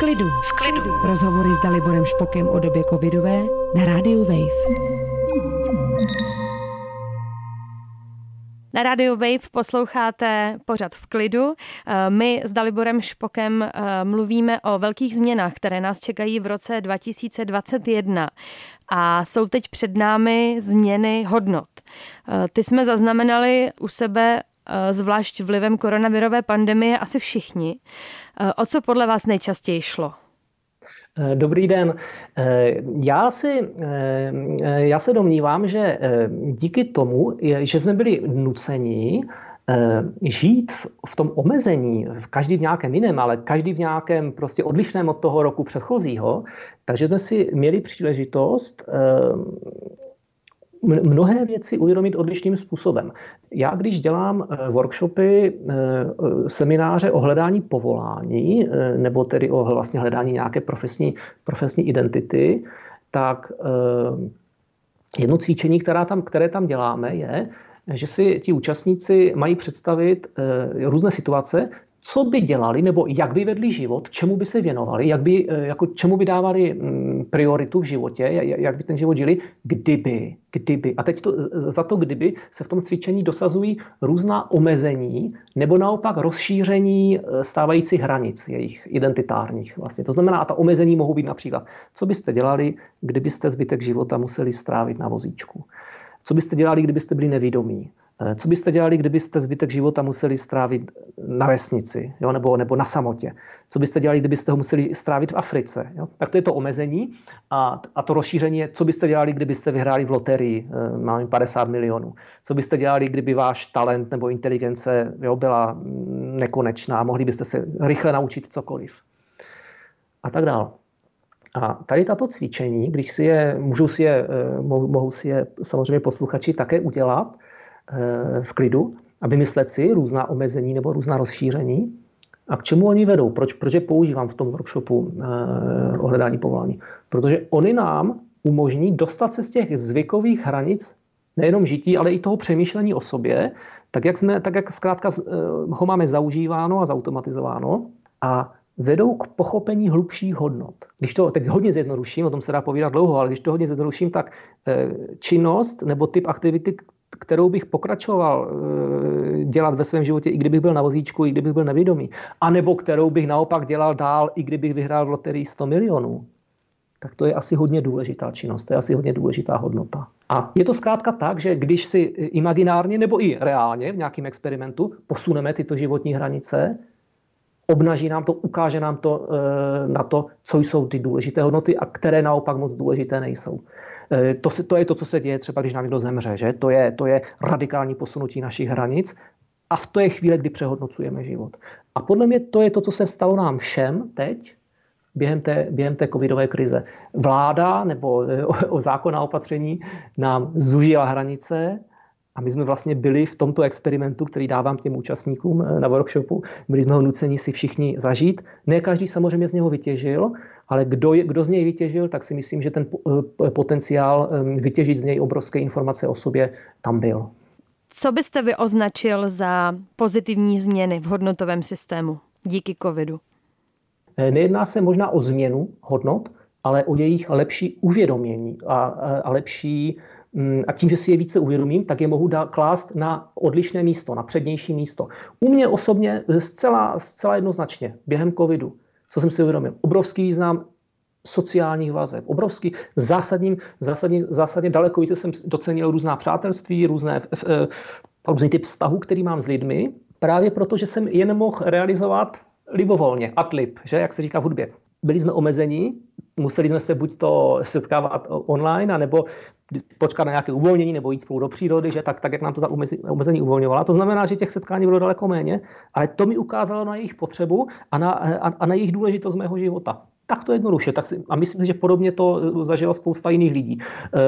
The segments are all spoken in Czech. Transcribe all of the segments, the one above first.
klidu. V klidu. Rozhovory s Daliborem Špokem o době covidové na rádiu Wave. Na Radio Wave posloucháte pořad v klidu. Eh, my s Daliborem Špokem eh, mluvíme o velkých změnách, které nás čekají v roce 2021. A jsou teď před námi změny hodnot. Eh, ty jsme zaznamenali u sebe zvlášť vlivem koronavirové pandemie asi všichni. O co podle vás nejčastěji šlo? Eh, dobrý den. Eh, já, si, eh, já se domnívám, že díky tomu, že jsme byli nuceni žít v tom omezení, v každý v nějakém jiném, ale každý v nějakém prostě odlišném od toho roku předchozího, takže jsme si měli příležitost mnohé věci uvědomit odlišným způsobem. Já, když dělám eh, workshopy, eh, semináře o hledání povolání, eh, nebo tedy o vlastně hledání nějaké profesní, profesní identity, tak jedno cvičení, která tam, které tam děláme, je, že si ti účastníci mají představit různé situace, co by dělali, nebo jak by vedli život, čemu by se věnovali, jak by, eh, jako čemu by dávali mm, prioritu v životě, jak by ten život žili, kdyby, kdyby. A teď to, za to kdyby se v tom cvičení dosazují různá omezení nebo naopak rozšíření eh, stávajících hranic jejich identitárních. Vlastně. To znamená, a ta omezení mohou být například, co byste dělali, kdybyste zbytek života museli strávit na vozíčku. Co byste dělali, kdybyste byli nevědomí? Eh, co byste dělali, kdybyste zbytek života museli strávit na vesnici jo, nebo, nebo na samotě? Co byste dělali, kdybyste ho museli strávit v Africe? Jo? Tak to je to omezení a, a to rozšíření je, co byste dělali, kdybyste vyhráli v loterii, eh, máme 50 milionů. Co byste dělali, kdyby váš talent nebo inteligence jo, byla nekonečná, mohli byste se rychle naučit cokoliv. A tak dále. A tady tato cvičení, když si je, můžou si je, eh, mohou si je samozřejmě posluchači také udělat, v klidu a vymyslet si různá omezení nebo různá rozšíření. A k čemu oni vedou? Proč, proč je používám v tom workshopu eh, o hledání povolání? Protože oni nám umožní dostat se z těch zvykových hranic nejenom žití, ale i toho přemýšlení o sobě, tak jak, jsme, tak jak zkrátka eh, ho máme zaužíváno a zautomatizováno a vedou k pochopení hlubších hodnot. Když to teď hodně zjednoduším, o tom se dá povídat dlouho, ale když to hodně zjednoduším, tak činnost nebo typ aktivity, kterou bych pokračoval eh, dělat ve svém životě, i kdybych byl na vozíčku, i kdybych byl nevědomý, anebo kterou bych naopak dělal dál, i kdybych vyhrál v loterii 100 milionů, tak to je asi hodně důležitá činnost, to je asi hodně důležitá hodnota. A je to zkrátka tak, že když si imaginárně nebo i reálně v nějakém experimentu posuneme tyto životní hranice, obnaží nám to, ukáže nám to eh, na to, co jsou ty důležité hodnoty a které naopak moc důležité nejsou. Eh, to, to je to, co se děje třeba, když nám někdo zemře. Že? To, je, to je radikální posunutí našich hranic a v to je chvíle, kdy přehodnocujeme život. A podle mě to je to, co se stalo nám všem teď, během té, během té covidové krize. Vláda nebo eh, o, o zákona opatření nám zužila hranice, a my jsme vlastně byli v tomto experimentu, který dávám těm účastníkům eh, na workshopu, byli jsme ho nuceni si všichni zažít. Ne každý samozřejmě z něho vytěžil, ale kdo, je, kdo z něj vytěžil, tak si myslím, že ten eh, potenciál eh, vytěžit z něj obrovské informace o sobě tam byl. Co byste vy označil za pozitivní změny v hodnotovém systému díky covidu? Nejedná se možná o změnu hodnot, ale o jejich lepší uvědomění a, a lepší Mm, a tím, že si je více uvědomím, tak je mohu dát, klást na odlišné místo, na přednější místo. U mě osobně zcela, zcela jednoznačně během covidu, co jsem si uvědomil, obrovský význam sociálních vazeb. Obrovský, zásadním, zásadně, zásadně daleko více jsem docenil různá přátelství, různé, eh, různý typ vztahu, který mám s lidmi, právě proto, že jsem jen mohl realizovat libovolně, adlib, že, jak se říká v hudbě. Byli jsme omezení, museli jsme se buď to setkávat online, nebo počkat na nějaké uvolnění nebo jít spolu do přírody, že tak, tak jak nám to ta omezení uvolňovala. To znamená, že těch setkání bylo daleko méně, ale to mi ukázalo na jejich potřebu a na, a, a na jejich důležitost mého života. Tak to jednoduše. Tak si, a myslím si, že podobně to zažila spousta jiných lidí. E,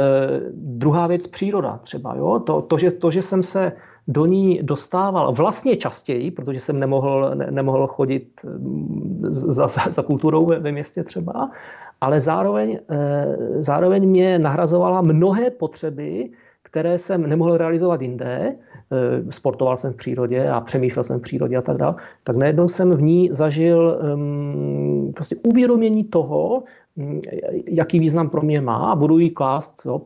druhá věc, příroda třeba. Jo? To, to, že, to, že jsem se do ní dostával vlastně častěji, protože jsem nemohl, ne, nemohl chodit za, za, za kulturou ve, ve městě třeba, ale zároveň, eh, zároveň mě nahrazovala mnohé potřeby, které jsem nemohl realizovat jinde. Eh, sportoval jsem v přírodě a přemýšlel jsem v přírodě a tak dále. Tak najednou jsem v ní zažil um, prostě uvědomění toho, hm, jaký význam pro mě má a budu ji klást jo,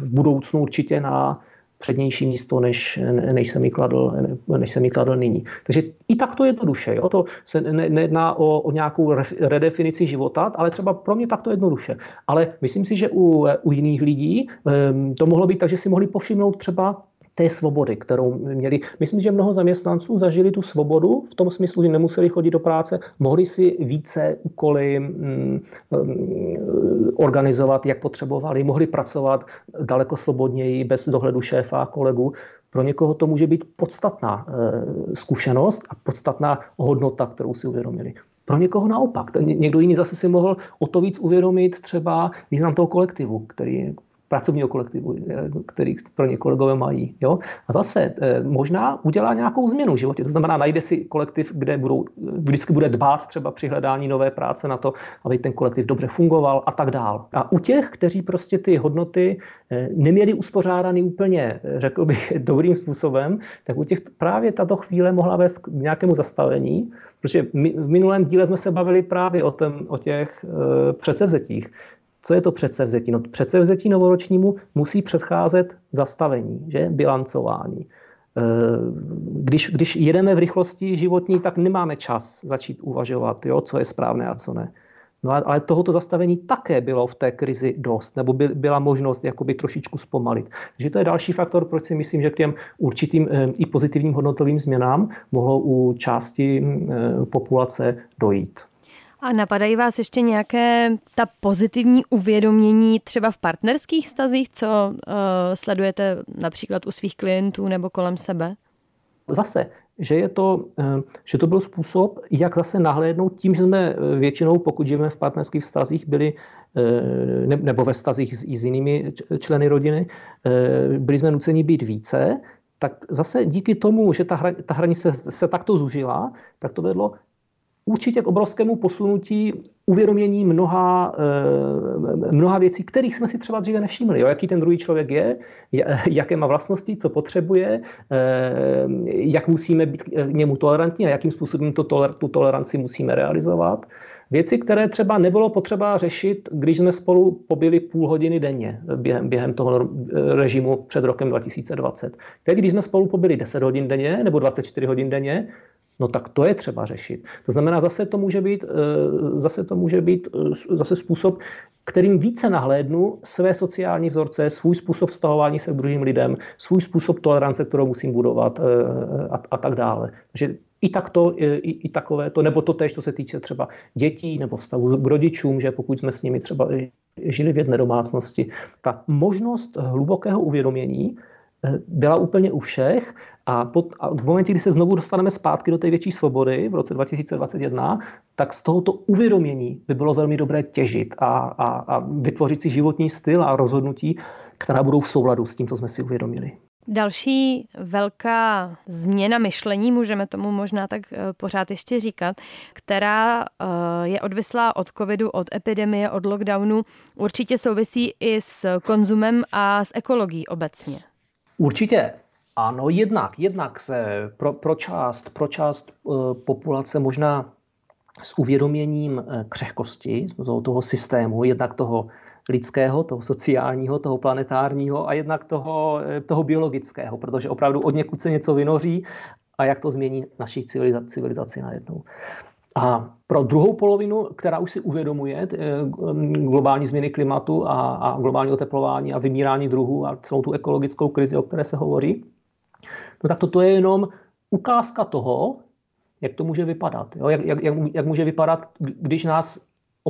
v budoucnu určitě na přednější místo, než, než, jsem jí kladl, než jsem jí kladl nyní. Takže i tak to jednoduše. Jo? To se ne, nejedná o, o nějakou redefinici života, ale třeba pro mě tak to jednoduše. Ale myslím si, že u, u jiných lidí um, to mohlo být tak, že si mohli povšimnout třeba té svobody, kterou měli. Myslím, že mnoho zaměstnanců zažili tu svobodu v tom smyslu, že nemuseli chodit do práce, mohli si více úkoly mm, mm, organizovat, jak potřebovali, mohli pracovat daleko svobodněji, bez dohledu šéfa a kolegů. Pro někoho to může být podstatná e, zkušenost a podstatná hodnota, kterou si uvědomili. Pro někoho naopak. Někdo jiný zase si mohl o to víc uvědomit třeba význam toho kolektivu, který, pracovního kolektivu, eh, který pro ně kolegové mají. Jo? A zase eh, možná udělá nějakou změnu v životě. To znamená, najde si kolektiv, kde budou, vždycky bude dbát třeba při hledání nové práce na to, aby ten kolektiv dobře fungoval a tak dál. A u těch, kteří prostě ty hodnoty eh, neměli uspořádaný úplně, řekl bych, dobrým způsobem, tak u těch právě tato chvíle mohla vést k nějakému zastavení, protože my, v minulém díle jsme se bavili právě o, tom, o těch e, předsevzetích. Co je to předsevzetí? No, předsevzetí novoročnímu musí předcházet zastavení, že? bilancování. E, když, když jedeme v rychlosti životní, tak nemáme čas začít uvažovat, jo, co je správné a co ne. No ale tohoto zastavení také bylo v té krizi dost, nebo by, byla možnost jakoby trošičku zpomalit. Takže to je další faktor, proč si myslím, že k těm určitým e, i pozitivním hodnotovým změnám mohlo u části e, populace dojít. A napadají vás ještě nějaké ta pozitivní uvědomění třeba v partnerských stazích, co uh, sledujete například u svých klientů nebo kolem sebe? Zase, že, je to, eh, že to byl způsob, jak zase nahlédnout tím, že jsme většinou, pokud žijeme v partnerských vztazích, byli, eh, nebo ve vztazích i s jinými členy rodiny, byli jsme nuceni být více, tak zase díky tomu, že ta, ta hranice se, se takto zužila, tak to vedlo určitě k obrovskému posunutí uvědomění mnoha, eh, mnoha věcí, kterých jsme si třeba dříve nevšimli. Jo? Jaký ten druhý člověk je, jaké má vlastnosti, co potřebuje, eh, jak musíme být k němu tolerantní a jakým způsobem to tu toleranci musíme realizovat. Věci, které třeba nebylo potřeba řešit, když jsme spolu pobili půl hodiny denně během, během toho režimu před rokem 2020. Teď, když jsme spolu pobili 10 hodin denně nebo 24 hodin denně, no tak to je třeba řešit. To znamená, zase to může být, eh, zase to může být eh, zase způsob, kterým více nahlédnu své sociální vzorce, svůj způsob vztahování se k druhým lidem, svůj způsob tolerance, kterou musím budovat eh, a, a tak dále. Takže i takto, i, i takové to, nebo to tež, co se týče třeba dětí nebo vztahu k rodičům, že pokud jsme s nimi třeba žili v jedné domácnosti, ta možnost hlubokého uvědomění byla úplně u všech a, pod, a v momentě, kdy se znovu dostaneme zpátky do té větší svobody v roce 2021, tak z tohoto uvědomění by bylo velmi dobré těžit a, a, a vytvořit si životní styl a rozhodnutí, která budou v souladu s tím, co jsme si uvědomili. Další velká změna myšlení, můžeme tomu možná tak eh, pořád ještě říkat, která eh, je odvislá od covidu, od epidemie, od lockdownu, určitě souvisí i s konzumem a s ekologií obecně. Určitě. Ano, jednak, jednak se pro, pro část, pro část uh, populace možná s uvědoměním uh, křehkosti toho, systému, jednak toho lidského, toho sociálního, toho planetárního a jednak toho, uh, toho biologického, protože opravdu od někud se něco vynoří a jak to změní naší civilizaci, civilizaci najednou. A pro druhou polovinu, která už si uvědomuje globální změny klimatu a, a globální oteplování a vymírání druhů a celou tu ekologickou krizi, o které se hovorí, no tak toto je jenom ukázka toho, jak to může vypadat. Jo? Jak, jak, jak může vypadat, když nás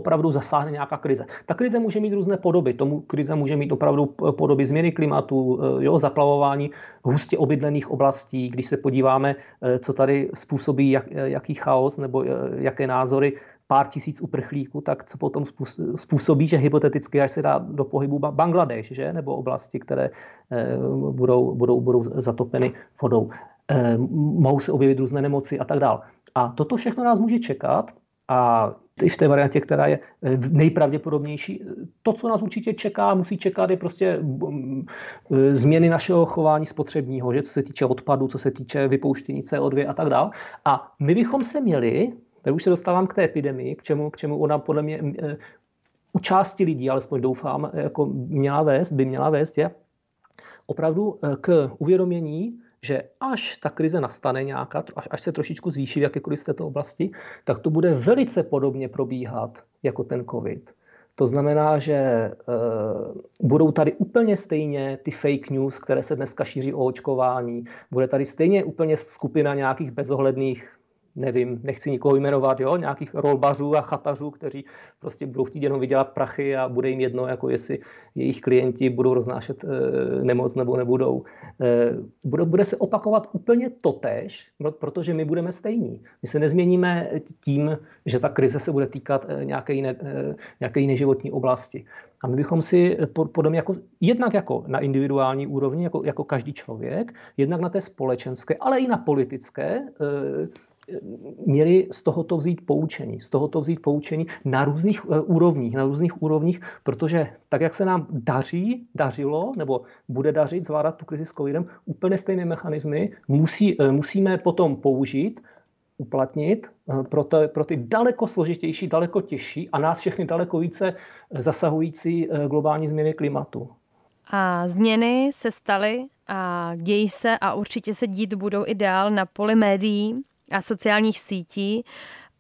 opravdu zasáhne nějaká krize. Ta krize může mít různé podoby. Tomu krize může mít opravdu podoby změny klimatu, eh, jo, zaplavování hustě obydlených oblastí. Když se podíváme, eh, co tady způsobí, jak, eh, jaký chaos nebo jaké názory pár tisíc uprchlíků, tak co potom způsobí, že hypoteticky, až se dá do pohybu Bangladeš, že? nebo oblasti, které budou, budou, budou zatopeny vodou. Mohou se objevit různé nemoci a tak dále. A toto všechno nás může čekat a v té variantě, která je eh, nejpravděpodobnější. To, co nás určitě čeká, musí čekat, je prostě mm, eh, změny našeho chování spotřebního, že co se týče odpadu, co se týče vypouštění CO2 a tak dále. A my bychom se měli Tady už se dostávám k té epidemii, k čemu, k čemu ona podle mě u části lidí, alespoň doufám, jako měla vést, by měla vést, je opravdu k uvědomění, že až ta krize nastane nějaká, až, až se trošičku zvýší v jakékoliv z této oblasti, tak to bude velice podobně probíhat jako ten COVID. To znamená, že uh, budou tady úplně stejně ty fake news, které se dneska šíří o očkování. Bude tady stejně úplně skupina nějakých bezohledných nevím, nechci nikoho jmenovat, jo, nějakých rolbařů a chatařů, kteří prostě budou chtít jenom vydělat prachy a bude jim jedno, jako jestli jejich klienti budou roznášet e, nemoc nebo nebudou. E, bude, bude se opakovat úplně totéž, protože my budeme stejní. My se nezměníme tím, že ta krize se bude týkat e, nějaké jiné, nějaké jiné životní oblasti. A my bychom si podle mě jako, jednak jako na individuální úrovni, jako, jako každý člověk, jednak na té společenské, ale i na politické, měli z tohoto vzít poučení, z tohoto vzít poučení na různých uh, úrovních, na různých úrovních, protože tak, jak se nám daří, dařilo, nebo bude dařit zvládat tu krizi s covidem, úplně stejné mechanismy musí, uh, musíme potom použít, uplatnit uh, pro, te, pro ty daleko složitější, daleko těžší a nás všechny daleko více zasahující globální změny klimatu. A změny se staly a dějí se a určitě se dít budou i dál na poli médií a sociálních sítí.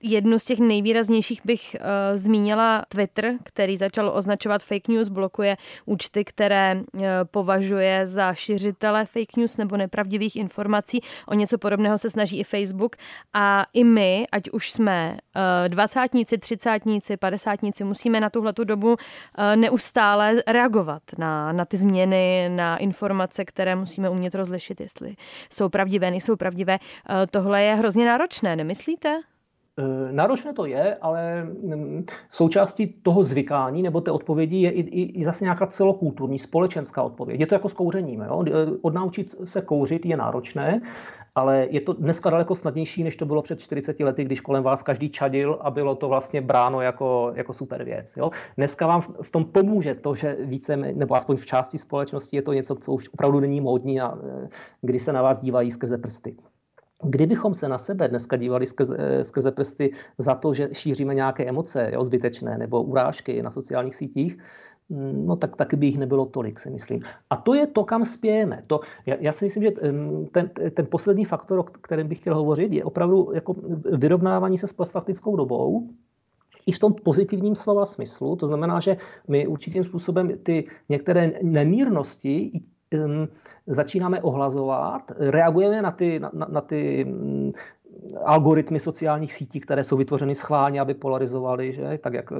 Jednu z těch nejvýraznějších bych uh, zmínila Twitter, který začal označovat fake news, blokuje účty, které uh, považuje za šiřitele fake news nebo nepravdivých informací. O něco podobného se snaží i Facebook. A i my, ať už jsme uh, dvacátníci, třicátníci, padesátníci, musíme na tuhle dobu uh, neustále reagovat na, na ty změny, na informace, které musíme umět rozlišit, jestli jsou pravdivé, nejsou pravdivé. Uh, tohle je hrozně náročné, nemyslíte? Eh, náročné to je, ale mm, součástí toho zvykání nebo té odpovědi je i, i, i zase nějaká celokulturní, společenská odpověď. Je to jako s kouřením. Jo? Eh, odnaučit se kouřit je náročné, ale je to dneska daleko snadnější, než to bylo před 40 lety, když kolem vás každý čadil a bylo to vlastně bráno jako, jako super věc. Jo? Dneska vám v tom pomůže to, že více, nebo aspoň v části společnosti je to něco, co už opravdu není módní a eh, kdy se na vás dívají skrze prsty. Kdybychom se na sebe dneska dívali skrze, eh, skrze prsty za to, že šíříme nějaké emoce jo, zbytečné nebo urážky na sociálních sítích, mm, no tak taky by jich nebylo tolik, si myslím. A to je to, kam spějeme. To, já, já si myslím, že ten, ten poslední faktor, o kterém bych chtěl hovořit, je opravdu jako vyrovnávání se s postfaktickou dobou, i v tom pozitivním slova smyslu. To znamená, že my určitým způsobem ty některé nemírnosti začínáme ohlazovat, reagujeme na ty, na, na ty um, algoritmy sociálních sítí, které jsou vytvořeny schválně, aby polarizovaly, že? tak jak eh,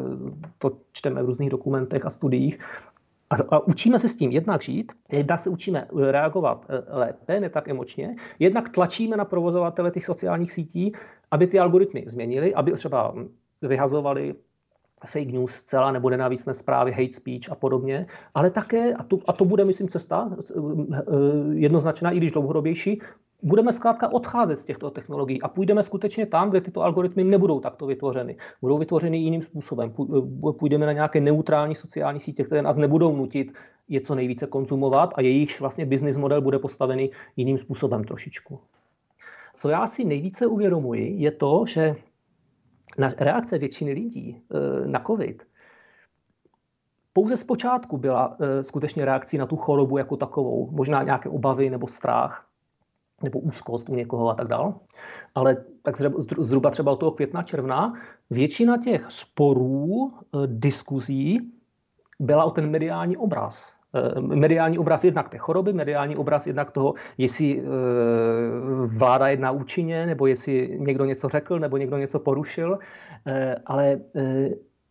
to čteme v různých dokumentech a studiích. A, a učíme se s tím jednak žít, jednak se učíme reagovat eh, lépe, ne tak emočně, jednak tlačíme na provozovatele těch sociálních sítí, aby ty algoritmy změnili, aby třeba vyhazovali fake news zcela nebo nenávícné zprávy, hate speech a podobně, ale také, a to, a to bude, myslím, cesta eh, jednoznačná, i když dlouhodobější, budeme zkrátka odcházet z těchto technologií a půjdeme skutečně tam, kde tyto algoritmy nebudou takto vytvořeny. Budou vytvořeny jiným způsobem. Eh, půjdeme na nějaké neutrální sociální sítě, které nás nebudou nutit je co nejvíce konzumovat a jejich vlastně business model bude postavený jiným způsobem trošičku. Co já si nejvíce uvědomuji, je to, že na reakce většiny lidí eh, na COVID pouze zpočátku byla eh, skutečně reakcí na tu chorobu jako takovou. Možná nějaké obavy nebo strach nebo úzkost u někoho a tak dále. Ale tak zhruba třeba od toho května, června, většina těch sporů, eh, diskuzí byla o ten mediální obraz. Eh, mediální obraz jednak té choroby, mediální obraz jednak toho, jestli eh, vláda jedná účinně, nebo jestli někdo něco řekl, nebo někdo něco porušil, eh, ale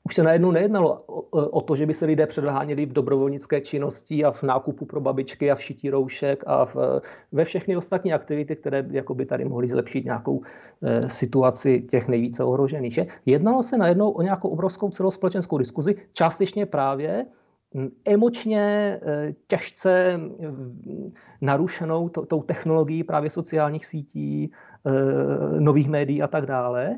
už se najednou nejednalo o to, že by se lidé předháněli v dobrovolnické činnosti a v nákupu pro babičky a v šití roušek a v, ve všechny ostatní aktivity, které by tady mohly zlepšit nějakou situaci těch nejvíce ohrožených. Že? Jednalo se najednou o nějakou obrovskou celospolečenskou diskuzi, částečně právě emočně eh, těžce narušenou tou technologií právě sociálních sítí, eh, nových médií a tak dále.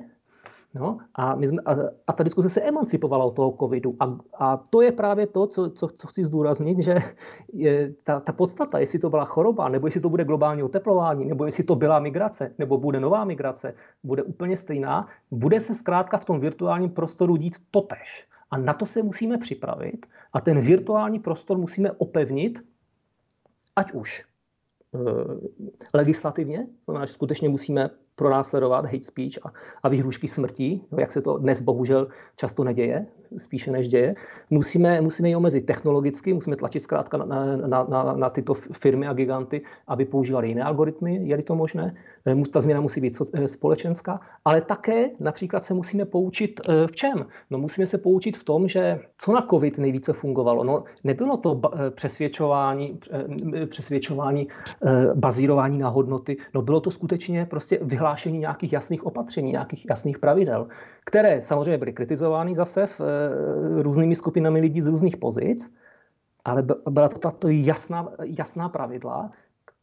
No, a, my jsme, a, a ta diskuse se emancipovala od toho covidu. A, a to je právě to, co, co, co chci zdůraznit, že je ta, ta podstata, jestli to byla choroba, nebo jestli to bude globální oteplování, nebo jestli to byla migrace, nebo bude nová migrace, bude úplně stejná, bude se zkrátka v tom virtuálním prostoru dít totež. A na to se musíme připravit a ten virtuální prostor musíme opevnit, ať už e, legislativně, to znamená, že skutečně musíme pronásledovat hate speech a, a výhrušky smrti, no, jak se to dnes bohužel často neděje, spíše než děje. Musíme, musíme ji omezit technologicky, musíme tlačit zkrátka na, na, na, na tyto firmy a giganty, aby používali jiné algoritmy, je-li to možné. Eh, ta změna musí být eh, společenská, ale také například se musíme poučit eh, v čem? No musíme se poučit v tom, že co na COVID nejvíce fungovalo. No nebylo to přesvědčování, přesvědčování bazírování na hodnoty, no bylo to skutečně prostě vyhlášení nějakých jasných opatření, nějakých jasných pravidel, které samozřejmě byly kritizovány zase v, různými skupinami lidí z různých pozic, ale byla to tato jasná, jasná pravidla,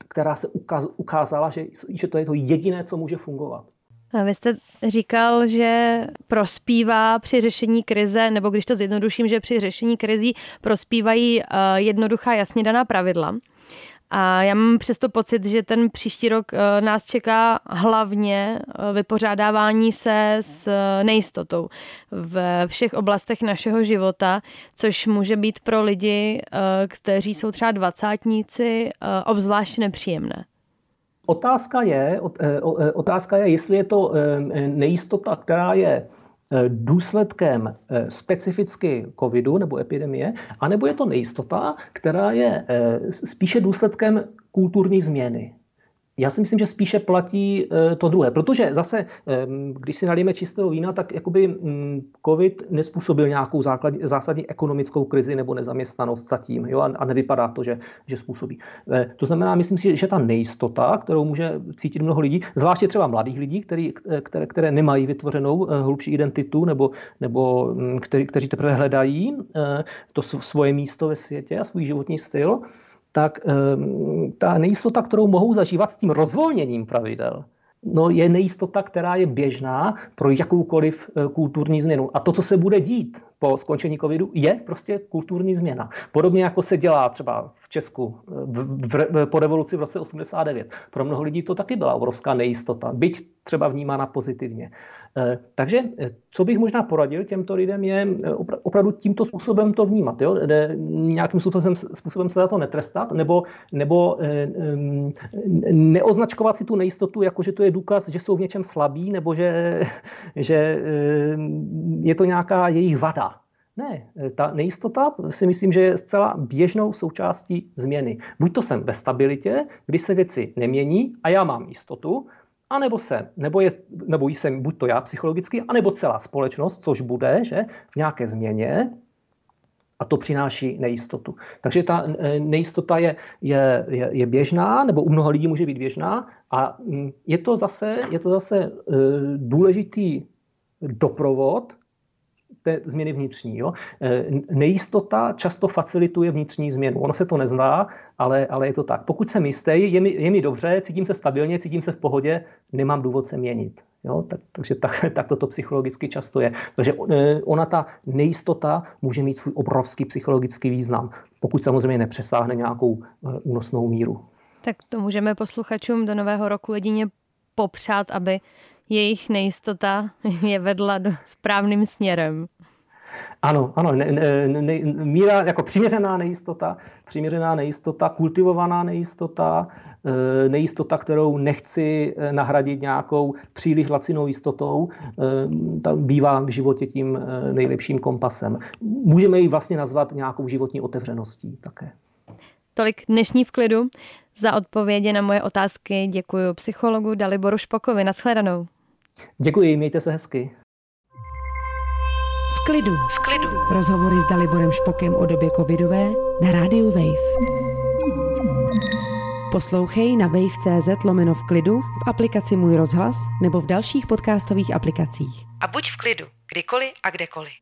která se ukázala, že, že to je to jediné, co může fungovat. A vy jste říkal, že prospívá při řešení krize, nebo když to zjednoduším, že při řešení krizí prospívají eh, jednoduchá, jasně daná pravidla. A já mám přesto pocit, že ten příští rok eh, nás čeká hlavně eh, vypořádávání se s eh, nejistotou v všech oblastech našeho života, což může být pro lidi, kteří jsou třeba dvacátníci, obzvlášť nepříjemné. Otázka je, otázka je, jestli je to nejistota, která je důsledkem eh, specificky covidu nebo epidemie, anebo je to nejistota, která je eh, spíše důsledkem kulturní změny. Já si myslím, že spíše platí eh, to druhé, protože zase, když si nalíme čistého vína, tak jakoby mm, COVID nespůsobil nějakou základ, zásadní ekonomickou krizi nebo nezaměstnanost zatím jo, a nevypadá to, že, že způsobí. Eh, to znamená, myslím si, že ta nejistota, kterou může cítit mnoho lidí, zvláště třeba mladých lidí, který, které, které nemají vytvořenou eh, hlubší identitu nebo, nebo mm, který, kteří teprve hledají to svoje místo ve světě a svůj životní styl, tak ehm, ta nejistota, kterou mohou zažívat s tím rozvolněním pravidel, no je nejistota, která je běžná pro jakoukoliv eh, kulturní změnu. A to, co se bude dít po skončení covidu, je prostě kulturní změna. Podobně jako se dělá třeba v Česku eh, v, v, po revoluci v roce 89. Pro mnoho lidí to taky byla obrovská nejistota, byť třeba vnímána pozitivně. Eh, takže eh, co bych možná poradil těmto lidem je eh, opravdu tímto způsobem to vnímat. Jo? Nějakým způsobem, způsobem se za to netrestat nebo, nebo neoznačkovat si tu nejistotu, jako že to je důkaz, že jsou v něčem slabí nebo že, že je to nějaká jejich vada. Ne, ta nejistota si myslím, že je zcela běžnou součástí změny. Buď to jsem ve stabilitě, kdy se věci nemění a já mám jistotu, a nebo se, nebo, je, nebo jsem buď to já psychologicky, anebo celá společnost, což bude, že v nějaké změně, a to přináší nejistotu. Takže ta e, nejistota je, je, je, je běžná, nebo u mnoha lidí může být běžná a mm, je to zase, je to zase e, důležitý doprovod té změny vnitřní. Jo? E, nejistota často facilituje vnitřní změnu. Ono se to nezná, ale, ale je to tak. Pokud jsem jistý, je mi, je mi dobře, cítím se stabilně, cítím se v pohodě, nemám důvod se měnit. Jo? Tak, takže tak, tak toto psychologicky často je. Takže e, ona, ta nejistota, může mít svůj obrovský psychologický význam, pokud samozřejmě nepřesáhne nějakou e, únosnou míru. Tak to můžeme posluchačům do nového roku jedině popřát, aby jejich nejistota je vedla do správným směrem. Ano, ano, ne, ne, ne, míra jako přiměřená nejistota, přiměřená nejistota, kultivovaná nejistota, e, nejistota, kterou nechci e, nahradit nějakou příliš lacinou jistotou, e, ta bývá v životě tím nejlepším kompasem. Můžeme ji vlastně nazvat nějakou životní otevřeností také. Tolik dnešní v klidu. Za odpovědi na moje otázky děkuji psychologu Daliboru Špokovi. Naschledanou. Děkuji, mějte se hezky. V klidu. V klidu. Rozhovory s Daliborem Špokem o době covidové na rádiu Wave. Poslouchej na wave.cz lomeno v klidu, v aplikaci Můj rozhlas nebo v dalších podcastových aplikacích. A buď v klidu, kdykoliv a kdekoliv.